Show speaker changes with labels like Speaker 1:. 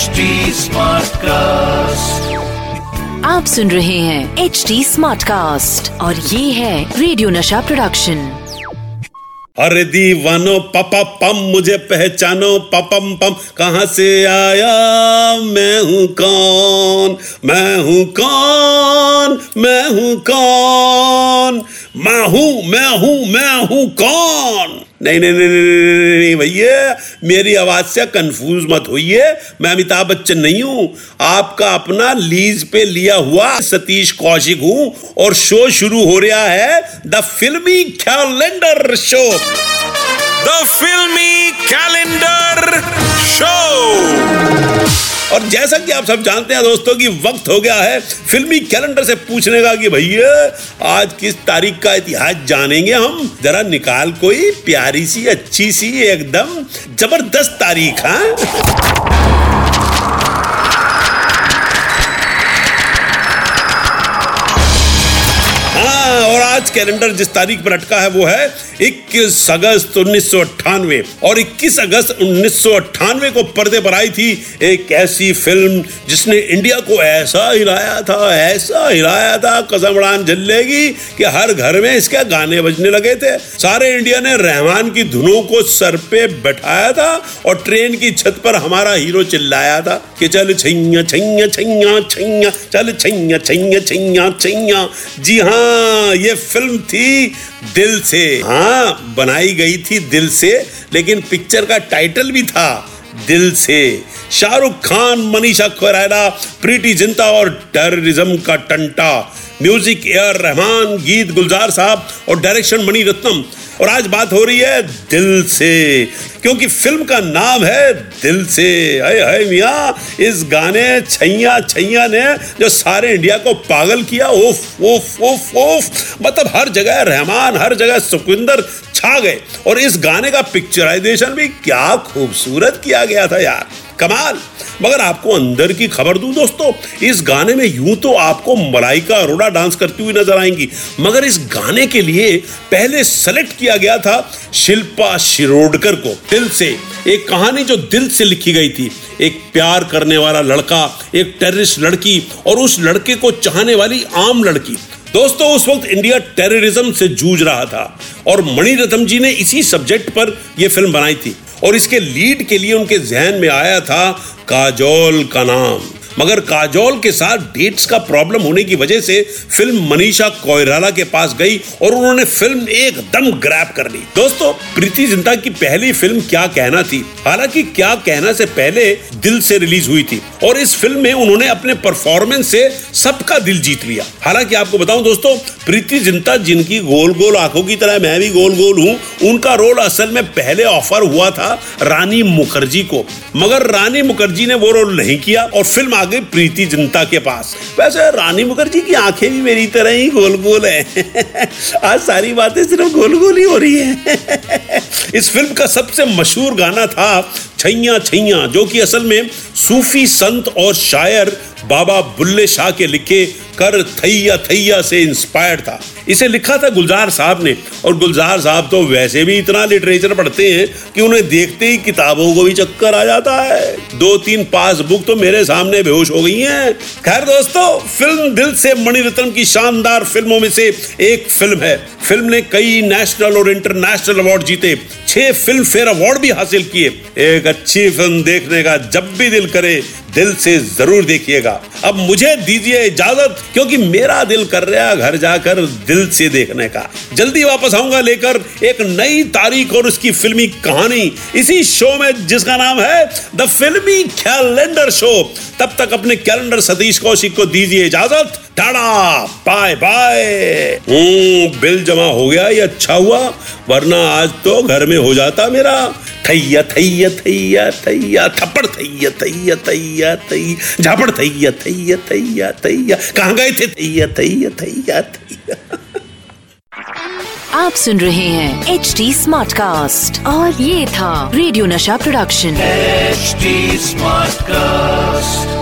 Speaker 1: HD cast
Speaker 2: आप सुन रहे हैं एच डी स्मार्ट कास्ट और ये है रेडियो नशा प्रोडक्शन
Speaker 3: अरे दीवानो पपा पम मुझे पहचानो पपम पम कहाँ से आया? मैं हूँ कौन? मैं हूँ कौन? मैं हूँ कौन? मैं हूँ मैं हूँ मैं हूँ कौन नहीं नहीं नहीं नहीं, नहीं, भैया मेरी आवाज़ से कंफ्यूज मत होइए। मैं अमिताभ बच्चन नहीं हूँ। आपका अपना लीज पे लिया हुआ सतीश कौशिक हूँ और शो शुरू हो रहा है the Filmi calendar show
Speaker 4: the Filmi calendar
Speaker 3: और जैसा कि आप सब जानते हैं दोस्तों कि वक्त हो गया है फिल्मी कैलेंडर से पूछने का कि भैया, आज किस तारीख का इतिहास जानेंगे हम? जरा निकाल कोई प्यारी सी, अच्छी सी, एकदम ज़बरदस्त तारीख हाँ? आज कैलेंडर जिस तारीख पर अटका है वो है 21 अगस्त उन्नीस और 21 अगस्त उन्नीस को पर्दे पर आई थी एक ऐसी फ़िल्म जिसने इंडिया को ऐसा हिलाया था, ऐसा हिलाया था, कसम उड़ान झल्लेगी कि हर घर में इसके गाने बजने लगे थे। सारे इंडिया ने रहमान की धुनों को सर पे बैठाया था और ट्रेन की छत पर हमारा हीरो चिल्लाया था कि चल छैया छैया छैया छैया, चल छैया छैया छैया छैया। जी हाँ ये फ़िल्म थी दिल से। हाँ बनाई गई थी दिल से, लेकिन पिक्चर का टाइटल भी था दिल से। शाहरुख खान, मनीषा कोइराला प्रीति जिंता और टेररिज्म का टंटा। म्यूज़िक एयर रहमान, गीत गुलजार साहब और डायरेक्शन मणि रत्नम। और आज बात हो रही है दिल से, क्योंकि फ़िल्म का नाम है दिल से। हाय हाय मियाँ, इस गाने छैया छैया ने जो सारे इंडिया को पागल किया ओफ ओफ ओफ ओफ मतलब हर जगह रहमान, हर जगह सुखविंदर छा गए। और इस गाने का पिक्चराइजेशन भी क्या खूबसूरत किया गया था यार। कमाल। मगर आपको अंदर की खबर दूँ दोस्तों, इस गाने में यूँ तो आपको मलाइका अरोड़ा डांस करती हुई नज़र आएँगी। मगर इस गाने के लिए पहले सेलेक्ट किया गया था शिल्पा शिरोडकर को, दिल से। एक कहानी जो दिल से लिखी गई थी। एक प्यार करने वाला लड़का, एक टेररिस्ट लड़की और उस लड़के को चाहने वाली आम लड़की। दोस्तों, उस वक्त इंडिया टेररिज्म से जूझ रहा था और मणि रत्नम जी ने इसी सब्जेक्ट पर यह फ़िल्म बनाई थी। और इसके लीड के लिए उनके जहन में आया था काजोल का नाम। मगर काजोल के साथ डेट्स का प्रॉब्लम होने की वजह से फ़िल्म मनीषा कोयराला के पास गई और उन्होंने फ़िल्म एकदम ग्रैप कर ली। दोस्तों, प्रीति जिंटा की पहली फ़िल्म क्या कहना थी? हालाँकि क्या कहना से पहले दिल से रिलीज़ हुई थी और इस फ़िल्म में उन्होंने अपने परफॉर्मेंस से सबका दिल जीत लिया। हालाँकि आपको बताऊँ दोस्तों, प्रीति जिंटा जिनकी गोल गोल आँखों की तरह मैं भी गोल गोल हूँ, उनका रोल असल में पहले ऑफ़र हुआ था रानी मुखर्जी को। मगर रानी मुखर्जी ने वो रोल नहीं किया और फ़िल्म आ गई प्रीति जनता के पास। वैसे रानी मुखर्जी की आँखें भी मेरी तरह ही गोल गोल है। आज सारी बातें सिर्फ़ गोल गोल ही हो रही है। इस फ़िल्म का सबसे मशहूर गाना था छैया छैया, जो कि असल में सूफी संत और शायर बाबा बुल्ले शाह के लिखे कर थैया थैया से इंस्पायर्ड था। इसे लिखा था गुलजार साहब ने, और गुलजार साहब तो वैसे भी इतना लिटरेचर पढ़ते हैं कि उन्हें देखते ही किताबों को भी चक्कर आ जाता है। दो तीन पास बुक तो मेरे सामने बेहोश हो गई हैं। खैर दोस्तों फ़िल्म दिल से मणिरत्न की शानदार फ़िल्मों में से एक फ़िल्म है। फ़िल्म ने कई नेशनल और इंटरनेशनल अवार्ड जीते। छह फ़िल्म फेयर अवार्ड भी हासिल किए। एक अच्छी फ़िल्म देखने का जब भी दिल करे दिल से ज़रूर देखिएगा। अब मुझे दीजिए इजाज़त क्योंकि मेरा दिल कर रहा घर जाकर दिल से देखने का। जल्दी वापस आऊँगा लेकर एक नई तारीख और उसकी फिल्मी कहानी। इसी शो में जिसका नाम है द फिल्मी कैलेंडर शो। तब तक अपने कैलेंडर सतीश कौशिक को दीजिए इजाज़त। Tata bye bye. हम्म, बिल जमा हो गया ये अच्छा हुआ वरना आज तो घर में हो जाता मेरा। थैया थैया थैया थैया थप्पड़ थैया थैया थैया थैया झापड़ थैया थैया थैया थैया कहाँ गए थे थैया थैया थैया थैया
Speaker 2: आप सुन रहे हैं एच डी स्मार्ट कास्ट और ये था रेडियो नशा प्रोडक्शन
Speaker 1: एच स्मार्ट Smartcast.